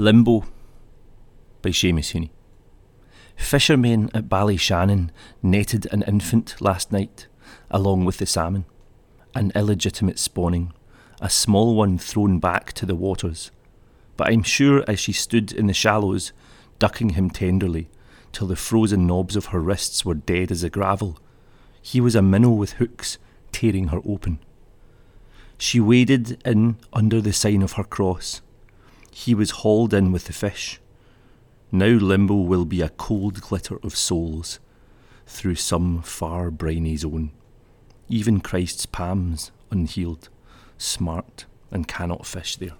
Limbo by Seamus Heaney. Fishermen at Ballyshannon netted an infant last night, along with the salmon. An illegitimate spawning, a small one thrown back to the waters. But I'm sure as she stood in the shallows, ducking him tenderly, till the frozen knobs of her wrists were dead as the gravel, he was a minnow with hooks tearing her open. She waded in under the sign of her cross he was hauled in with the fish. Now limbo will be a cold glitter of souls through some far briny zone. Even Christ's palms unhealed, smart and cannot fish there.